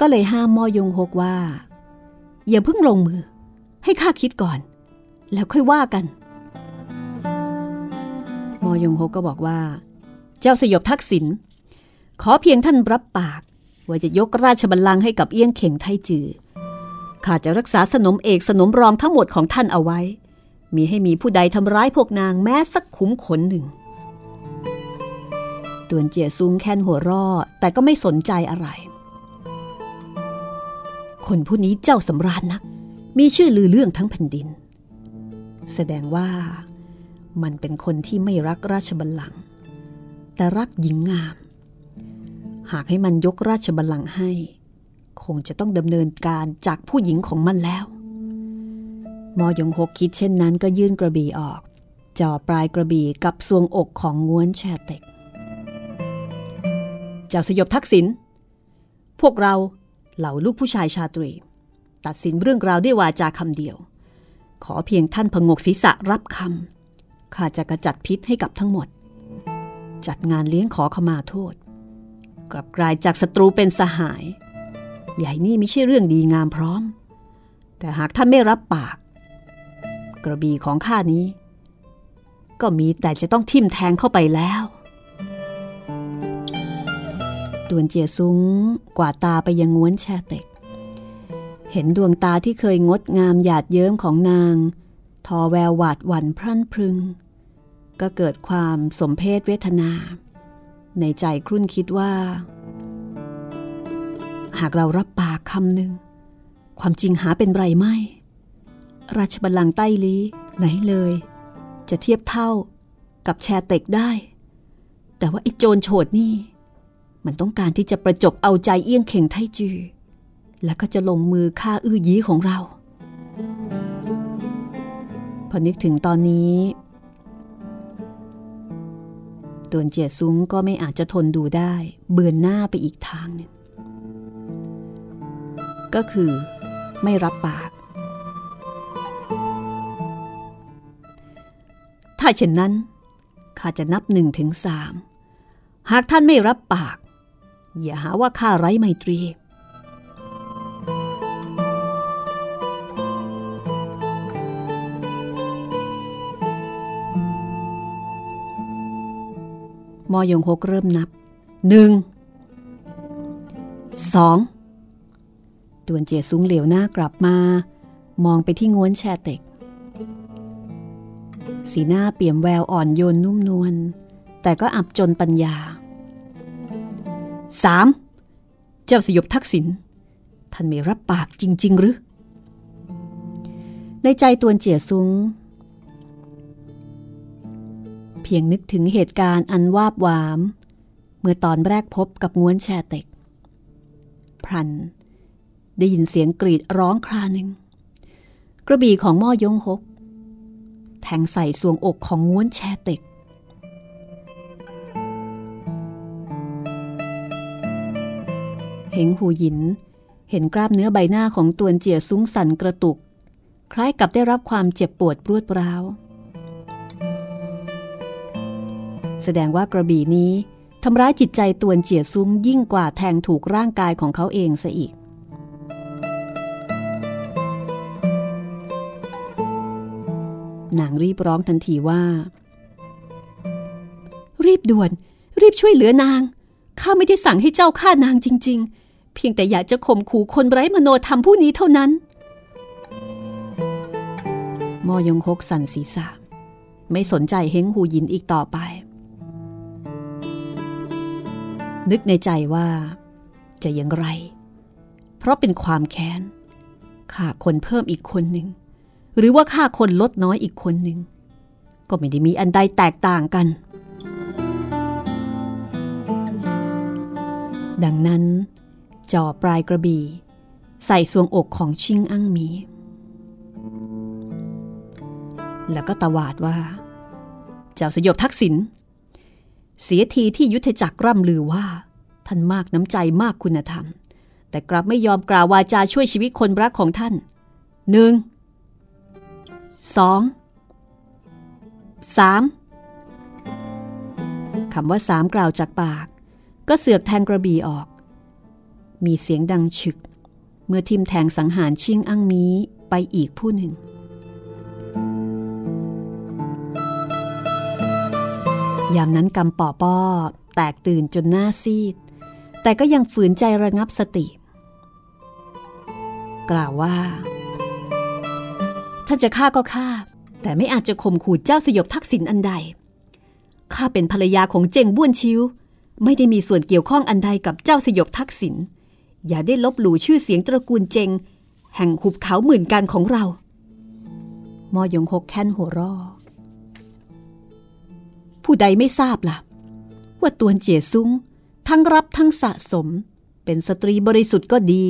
ก็เลยห้ามมอยงฮกว่า อย่าเพิ่งลงมือ ให้ข้าคิดก่อน แล้วค่อยว่ากัน มอยงโฮก็บอกว่า เจ้าสยบทักษิณขอเพียงท่านรับปากว่าจะยกราชบัลลังก์ให้กับเอี้ยงเข่งไทจือข้าจะรักษาสนมเอกสนมรองทั้งหมดของท่านเอาไว้ มีให้มีผู้ใดทำร้ายพวกนางแม้สักขุมขนหนึ่ง ตวนเจียซุงแค้นหัวร่อ แต่ก็ไม่สนใจอะไร คนผู้นี้เจ้าสำราญนัก มีชื่อลือเรื่องทั้งแผ่นดิน แสดงว่ามันเป็นคนที่ไม่รักราชบัลลังก์แต่รักหญิงงาม หากให้มันยกราชบัลลังก์ให้ คงจะต้องดำเนินการจากผู้หญิงของมันแล้วมอยงหกคิดเช่นนั้นก็ยื่นกระบี่ออกจ่อปลายกระบี่กับซวงอกของง้วนแชเต็ก จ้าสยบทักษิณพวกเราเหล่าลูกผู้ชายชาตรี ตัดสินเรื่องราวด้วยวาจาคำเดียว ขอเพียงท่านพงกศีรษะรับคำข้าจะกระจัดพิษให้กับทั้งหมด จัดงานเลี้ยงขอขมาโทษ กลับกลายจากศัตรูเป็นสหาย ใหญ่นี่ไม่ใช่เรื่องดีงามพร้อม แต่หากท่านไม่รับปาก กระบี่ของข้านี้ ก็มีแต่จะต้องทิ่มแทงเข้าไปแล้ว ตวนเจียซุ้งกวาดตาไปยังง้วนแชเต็ก เห็นดวงตาที่เคยงดงามหยาดเยิ้มของนาง ทอแววหวาดหวั่นพรั่นพรึง ก็เกิดความสมเพศเวทนา ในใจครุ่นคิดว่า หากเรารับปากคำหนึ่ง ความจริงหาเป็นไรไม่ ราชบัลลังก์ใต้ลีไหนเลย จะเทียบเท่ากับแชเต็กได้ แต่ว่าไอ้โจรโฉดนี่ มันต้องการที่จะประจบเอาใจเอี้ยงเข่งไทจือแล้วก็จะลงมือฆ่าอื้อยี้ของเรา พอนึกถึงตอนนี้ตวนเจียซุ้งก็ไม่อาจจะทนดูได้ เบือนหน้าไปอีกทางหนึ่งก็คือไม่รับปาก ถ้าเช่นนั้น ข้าจะนับหนึ่งถึงสามหากท่านไม่รับปาก อย่าหาว่าข้าไร้ไมตรี มอยงฮกเริ่มนับหนึ่งสองตวนเจียซุ้งเหลียวหน้ากลับมา มองไปที่ง้วนแชเต็ก สีหน้าเปี่ยมแววอ่อนโยนนุ่มนวลแต่ก็อับจนปัญญา 3. เจ้าสยบทักษิณท่านไม่รับปากจริง ๆ หรือ ในใจตวนเจียซุง เพียงนึกถึงเหตุการณ์อันวาบหวาม เมื่อตอนแรกพบกับง้วนแชเต็ก พรัน ได้ยินเสียงกรีดร้องคราหนึ่ง กระบี่ของม่อยงหก แทงใส่สวงอกของง้วนแชเต็ก เหงหูหยิน เห็นกล้ามเนื้อใบหน้าของตวนเจียซุ้งสั่นกระตุก คล้ายกับได้รับความเจ็บปวดปรวดร้าว แสดงว่ากระบี่นี้ทำร้ายจิตใจตวนเจียซุ้งยิ่งกว่าแทงถูกร่างกายของเขาเองซะอีกนางรีบร้องทันทีว่า รีบด่วน รีบช่วยเหลือนาง ข้าไม่ได้สั่งให้เจ้าฆ่านางจริงๆ เพียงแต่อยากจะข่มขู่คนไร้มโนธรรมผู้นี้เท่านั้นมอยงคกสั่นศีรษะ ไม่สนใจเฮงหูยินอีกต่อไป นึกในใจว่า จะอย่างไร เพราะเป็นความแค้นฆ่าคนเพิ่มอีกคนหนึ่ง หรือว่าฆ่าคนลดน้อยอีกคนหนึ่ง ก็ไม่ได้มีอันใดแตกต่างกัน ดังนั้น จ่อปลายกระบี่ ใส่สวงอกของชิงอั้งมี แล้วก็ตวาดว่า เจ้าสยบทักษิณเสียทีที่ยุทธจักรร่ำลือว่า ท่านมากน้ำใจมากคุณธรรม แต่กลับไม่ยอมกล่าววาจาช่วยชีวิตคนรักของท่านหนึ่งสองสามคำว่าสามกล่าวจากปาก ก็เสือกแทงกระบี่ออก มีเสียงดังฉึก เมื่อทิมแทงสังหารชิงอั้งมีไปอีกผู้หนึ่ง ยามนั้นกำปอป้อแตกตื่นจนหน้าซีด แต่ก็ยังฝืนใจระงับสติ กล่าวว่า ท่านจะฆ่าก็ฆ่า แต่ไม่อาจจะข่มขู่เจ้าสยบทักษิณอันใดข้าเป็นภรรยาของเจงบ้วนชิว ไม่ได้มีส่วนเกี่ยวข้องอันใดกับเจ้าสยบทักษิณ อย่าได้ลบหลู่ชื่อเสียงตระกูลเจง แห่งหุบเขาหมื่นการของเรา มอยงหกแค้นหัวรอผู้ใดไม่ทราบล่ะ ว่าตวนเจียซุ้ง ทั้งรับทั้งสะสม เป็นสตรีบริสุทธิ์ก็ดี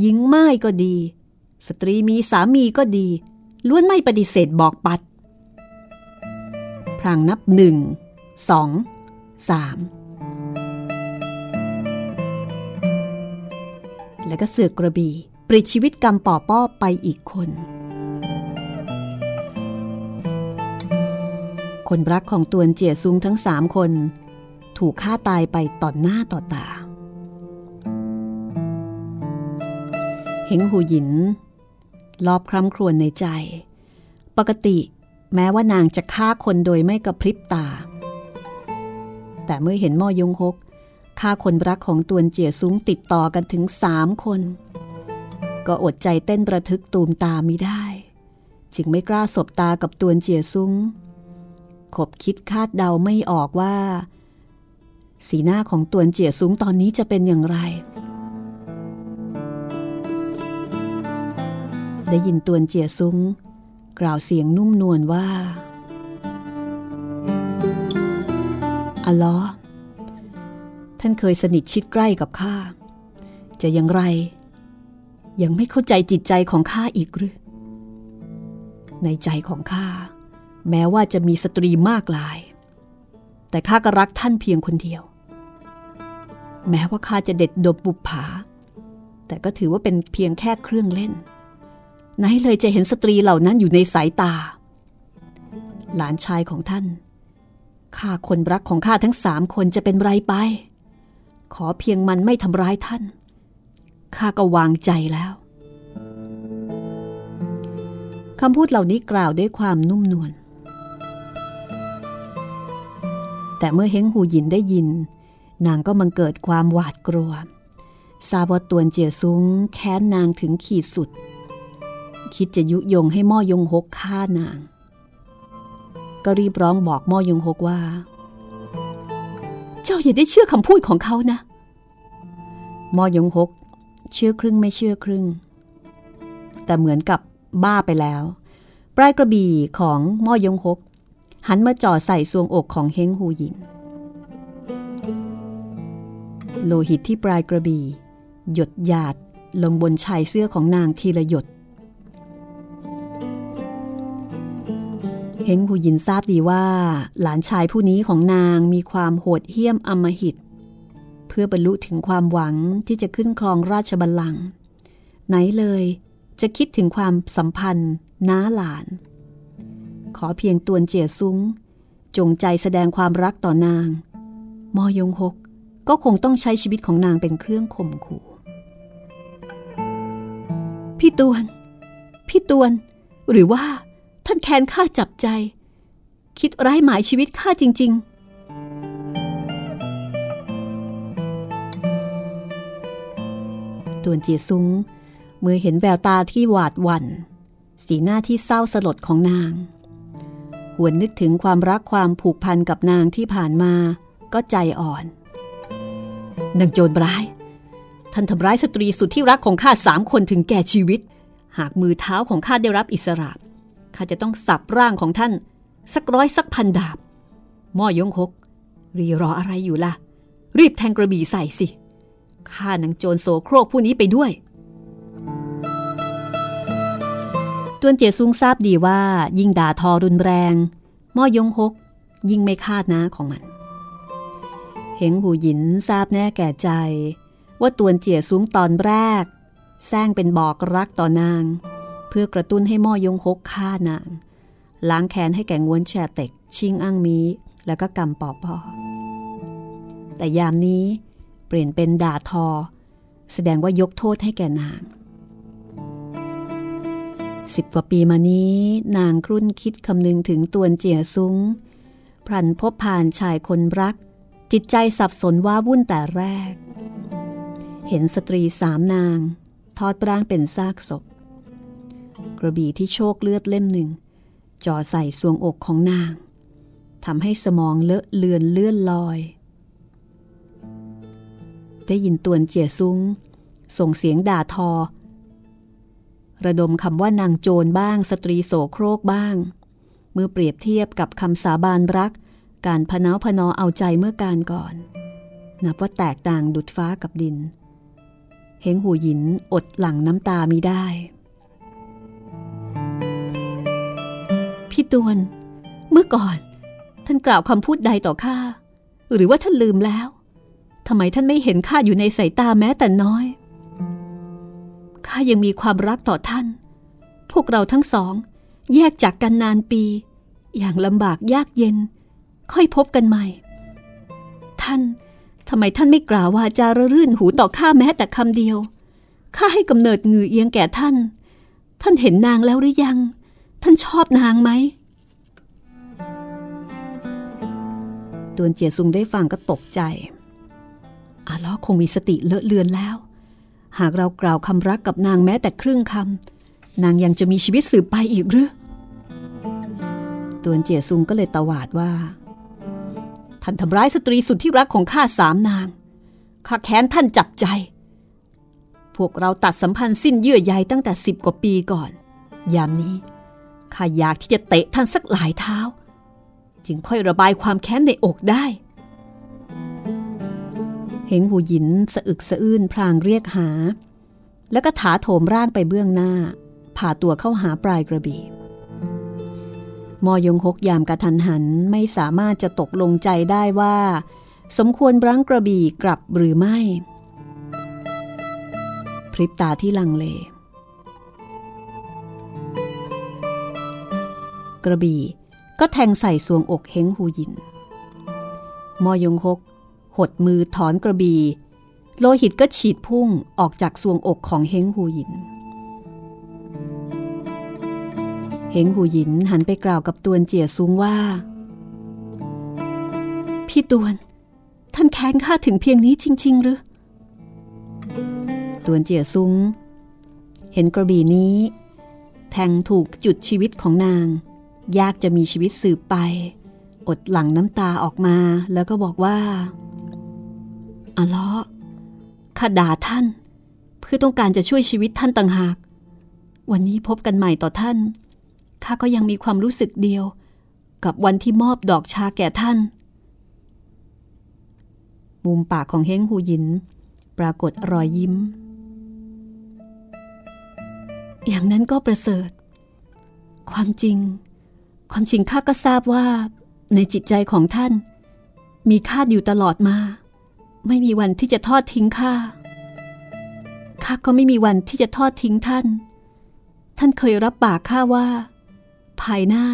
หญิงไม้ก็ดี สตรีมีสามีก็ดี ล้วนไม่ปฏิเสธบอกปัด พรางนับหนึ่งสองสาม แล้วก็เสือกกระบี่ปลิดชีวิตกรรมป่อป้อไปอีกคน คนรักของตวนเจียซุงทั้งสามคน ถูกฆ่าตายไปต่อหน้าต่อตาเฮงหูหยิน รอบคร่ำครวญในใจ ปกติแม้ว่านางจะฆ่าคนโดยไม่กระพริบตา แต่เมื่อเห็นม่อยงฮก ฆ่าคนรักของตวนเจียซุ้งติดต่อกันถึงสามคน ก็อดใจเต้นประทึกตูมตาไม่ได้ จึงไม่กล้าสบตากับตวนเจียซุ้ง ขบคิดคาดเดาไม่ออกว่า สีหน้าของตวนเจียซุ้งตอนนี้จะเป็นอย่างไร ได้ยินตวนเจียซุ้ง กล่าวเสียงนุ่มนวลว่าอัลลอฮ์ ท่านเคยสนิทชิดใกล้กับข้า จะอย่างไร ยังไม่เข้าใจจิตใจของข้าอีกหรือ ในใจของข้า แม้ว่าจะมีสตรีมากลาย แต่ข้าก็รักท่านเพียงคนเดียว แม้ว่าข้าจะเด็ดดบบุปผา แต่ก็ถือว่าเป็นเพียงแค่เครื่องเล่น ไหนเลยจะเห็นสตรีเหล่านั้นอยู่ในสายตา หลานชายของท่านข้าคนรักของข้าทั้งสามคนจะเป็นไรไป ขอเพียงมันไม่ทำร้ายท่าน ข้าก็วางใจแล้วคำพูดเหล่านี้กล่าวด้วยความนุ่มนวล แต่เมื่อเฮงหูหยินได้ยิน นางก็มังเกิดความหวาดกลัวทราบว่าตวนเจียซุ้งแค้นนางถึงขีดสุด คิดจะยุยงให้ม่อยงหกฆ่านาง ก็รีบร้องบอกม่อยงหกว่า จ้าอย่าได้เชื่อคำพูดของเขานะมอยงหก เชื่อครึ่งไม่เชื่อครึ่ง แต่เหมือนกับบ้าไปแล้ว ปลายกระบี่ของมอยงหก หันมาจ่อใส่ซวงอกของเฮงฮูหยิน โลหิตที่ปลายกระบี่ หยดหยาดลงบนชายเสื้อของนางทีละหยด ฮงหูยินทราบดีว่า หลานชายผู้นี้ของนางมีความโหดเหี้ยมอำมหิต เพื่อบรรลุถึงความหวังที่จะขึ้นครองราชบัลลังก์ไหนเลยจะคิดถึงความสัมพันธ์น้าหลาน ขอเพียงตวนเจียซุ้ง จงใจแสดงความรักต่อนาง มอยงหกก็คงต้องใช้ชีวิตของนางเป็นเครื่องข่มขู่พี่ตวน พี่ตวน หรือว่า ท่านแค้นข้าจับใจ คิดร้ายหมายชีวิตข้าจริง ๆตวนเจียซุ้งเมื่อเห็นแววตาที่หวาดหวัน่น สีหน้าที่เศร้าสลดของนาง หวนนึกถึงความรักความผูกพันกับนางที่ผ่านมา ก็ใจอ่อน นางโจรร้าย ท่านทำร้ายสตรีสุดที่รักของข้าสามคนถึงแก่ชีวิต หากมือเท้าของข้าได้รับอิสระ ข้าจะต้องสับร่างของท่าน สักร้อยสักพันดาบม่อยงหก รีรออะไรอยู่ล่ะ รีบแทงกระบี่ใส่สิข้านางโจรโสโครกผู้นี้ไปด้วยตวนเจียซุงทราบดีว่ายิ่งด่าทอรุนแรงม่อยงหก ยิ่งไม่คาดนะของมันเฮงหูหยินทราบแน่แก่ใจ ว่าตวนเจียซุงตอนแรกแซงเป็นบอกรักต่อนาง เพื่อกระตุ้นให้ม่อยงฮกฆ่านาง ล้างแค้นให้แก่งวนแชเต็ก ชิงอั้งมี แล้วก็กำปอปอแต่ยามนี้เปลี่ยนเป็นด่าทอ แสดงว่ายกโทษให้แก่นางสิบกว่าปีมานี้นางครุ่นคิดคำนึงถึงตวนเจียซุ้งพรันพบผ่านชายคนรัก จิตใจสับสนว้าวุ่นแต่แรก เห็นสตรีสามนาง ทอดร่างเป็นซากศพ กระบี่ที่โชคเลือดเล่มหนึ่งจ่อใส่สวงอกของนางทำให้สมองเลอะเลือนเลื่อนลอย ได้ยินตวนเจียซุ้ง ส่งเสียงด่าทอ ระดมคำว่านางโจรบ้างสตรีโสโครกบ้าง เมื่อเปรียบเทียบกับคำสาบานรัก การพนาพนอเอาใจเมื่อการก่อน นับว่าแตกต่างดุดฟ้ากับดิน เฮงหูหยินอดหลั่งน้ำตามิได้ พี่ตวน เมื่อก่อน ท่านกล่าวคำพูดใดต่อข้า หรือว่าท่านลืมแล้วทำไมท่านไม่เห็นข้าอยู่ในสายตาแม้แต่น้อย ข้ายังมีความรักต่อท่าน พวกเราทั้งสอง แยกจากกันนานปี อย่างลำบากยากเย็น ค่อยพบกันใหม่ ท่านทำไมท่านไม่กล่าวว่าจาระรื่นหูต่อข้าแม้แต่คำเดียว ข้าให้กำเนิดงือเอียงแก่ท่าน ท่านเห็นนางแล้วหรือยัง ท่านชอบนางไหมตวนเจียซุงได้ฟังก็ตกใจอาล้อคงมีสติเลอะเลือนแล้ว หากเรากล่าวคำรักกับนางแม้แต่ครึ่งคำนางยังจะมีชีวิตสืบไปอีกหรือตวนเจียซุงก็เลยตวาดว่าท่านทำร้ายสตรีสุดที่รักของข้าสามนางข้าแค้นท่านจับใจ พวกเราตัดสัมพันธ์สิ้นเยื่อใยตั้งแต่สิบกว่าปีก่อน ยามนี้ ข้าอยากที่จะเตะท่านสักหลายเท้า จึงค่อยระบายความแค้นในอกได้เฮงหูหยินสะอึกสะอื้นพลางเรียกหา แล้วก็ถาโถมร่างไปเบื้องหน้าผ่าตัวเข้าหาปลายกระบี่มอยงหกยามกระทันหันไม่สามารถจะตกลงใจได้ว่า สมควรรั้งกระบี่กลับหรือไม่ พริบตาที่ลังเล กระบี่ ก็แทงใส่สวงอกเฮงหูยิน มอยงหกหดมือถอนกระบี่โลหิตก็ฉีดพุ่งออกจากสวงอกของเฮงหูยิน เฮงหูยินหันไปกล่าวกับตวนเจียซุงว่า พี่ตวน ท่านแค้นข้าถึงเพียงนี้จริง ๆ หรือ ตวนเจียซุง เห็นกระบี่นี้ แทงถูกจุดชีวิตของนาง ยากจะมีชีวิตสืบไป อดหลั่งน้ำตาออกมาแล้วก็บอกว่าอาล้อข้าด่าท่าน เพื่อต้องการจะช่วยชีวิตท่านต่างหาก วันนี้พบกันใหม่ต่อท่านข้าก็ยังมีความรู้สึกเดียว กับวันที่มอบดอกชาแก่ท่าน มุมปากของเฮงหูยิน ปรากฏรอยยิ้ม อย่างนั้นก็ประเสริฐ ความจริง ความจริงข้าก็ทราบว่า ในจิตใจของท่าน มีคาดอยู่ตลอดมา ไม่มีวันที่จะทอดทิ้งข้าข้าก็ไม่มีวันที่จะทอดทิ้งท่าน ท่านเคยรับปากข้าว่า ภายหน้า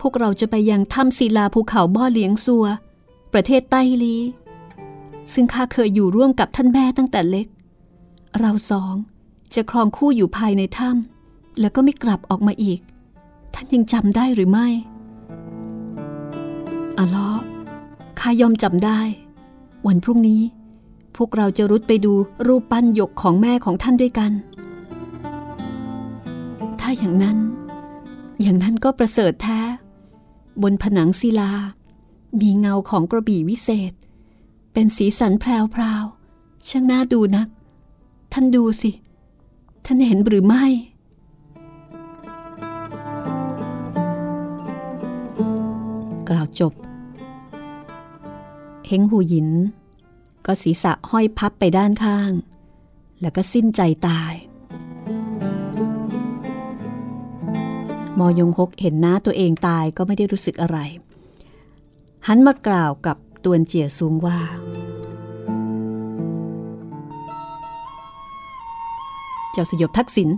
พวกเราจะไปยังถ้ำศิลาภูเขาบ่อเลี้ยงซัว ประเทศไต้ลีซึ่งข้าเคยอยู่ร่วมกับท่านแม่ตั้งแต่เล็ก เราสองจะครองคู่อยู่ภายในถ้ำแล้วก็ไม่กลับออกมาอีก ท่านยังจำได้หรือไม่อะล้อข้ายอมจำได้ วันพรุ่งนี้ พวกเราจะรุดไปดูรูปปั้นหยกของแม่ของท่านด้วยกัน ถ้าอย่างนั้น อย่างนั้นก็ประเสริฐแท้ บนผนังศิลา มีเงาของกระบี่วิเศษ เป็นสีสันแพรวๆช่างน่าดูนัก ท่านดูสิ ท่านเห็นหรือไม่ จบ เฮงหูหยิน ก็ศีรษะห้อยพับไปด้านข้าง แล้วก็สิ้นใจตาย มอยงฮกเห็นน้าตัวเองตายก็ไม่ได้รู้สึกอะไร หันมากล่าวกับตวนเจียซุงว่า เจ้าสยบทักษิณ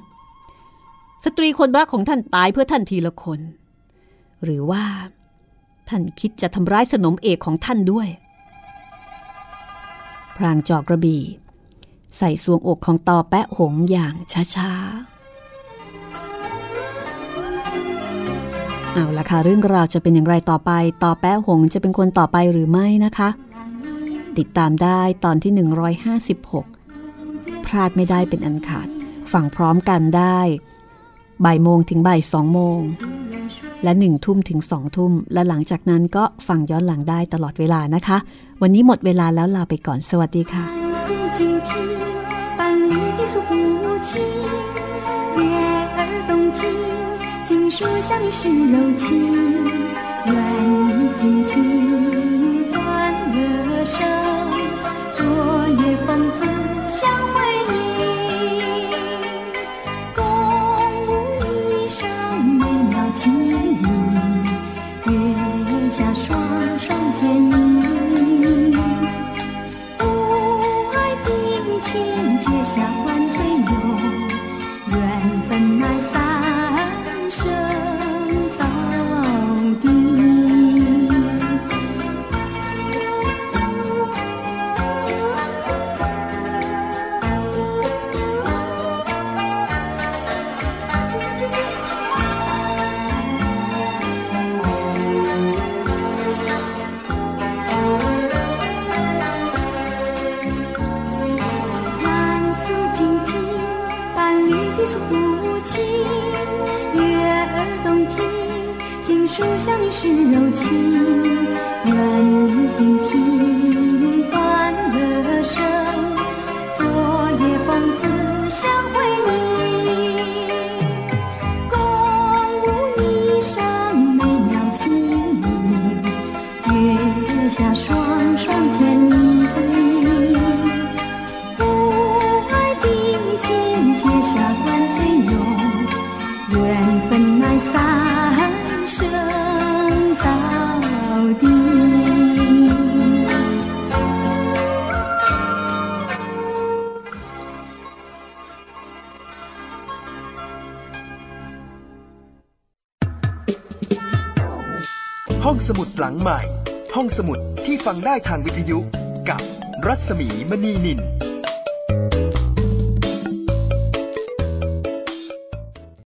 สตรีคนรักของท่านตายเพื่อท่านทีละคน หรือว่า ท่านคิดจะทำร้ายสนมเอกของท่านด้วย พรางจอกกระบี่ ใส่สวงอกของตอแปะหงอย่างช้าๆ เอาละค่ะ เรื่องราวจะเป็นอย่างไรต่อไปต่อแป้หงจะเป็นคนต่อไปหรือไม่นะคะ ติดตามได้ตอนที่ 156 พลาดไม่ได้เป็นอันขาดฟังพร้อมกันได้บ่ายโมงถึงบ่ายสองโมง และหนึ่งทุ่มถึงสองทุ่ม และหลังจากนั้นก็ฟังย้อนหลังได้ตลอดเวลานะคะ วันนี้หมดเวลาแล้วลาไปก่อนสวัสดีค่ะ 诉静听，伴你的诉父亲，悦耳动听，经书向你是柔情，愿你静听欢乐声，卓越风姿 heaven ได้ทางวิ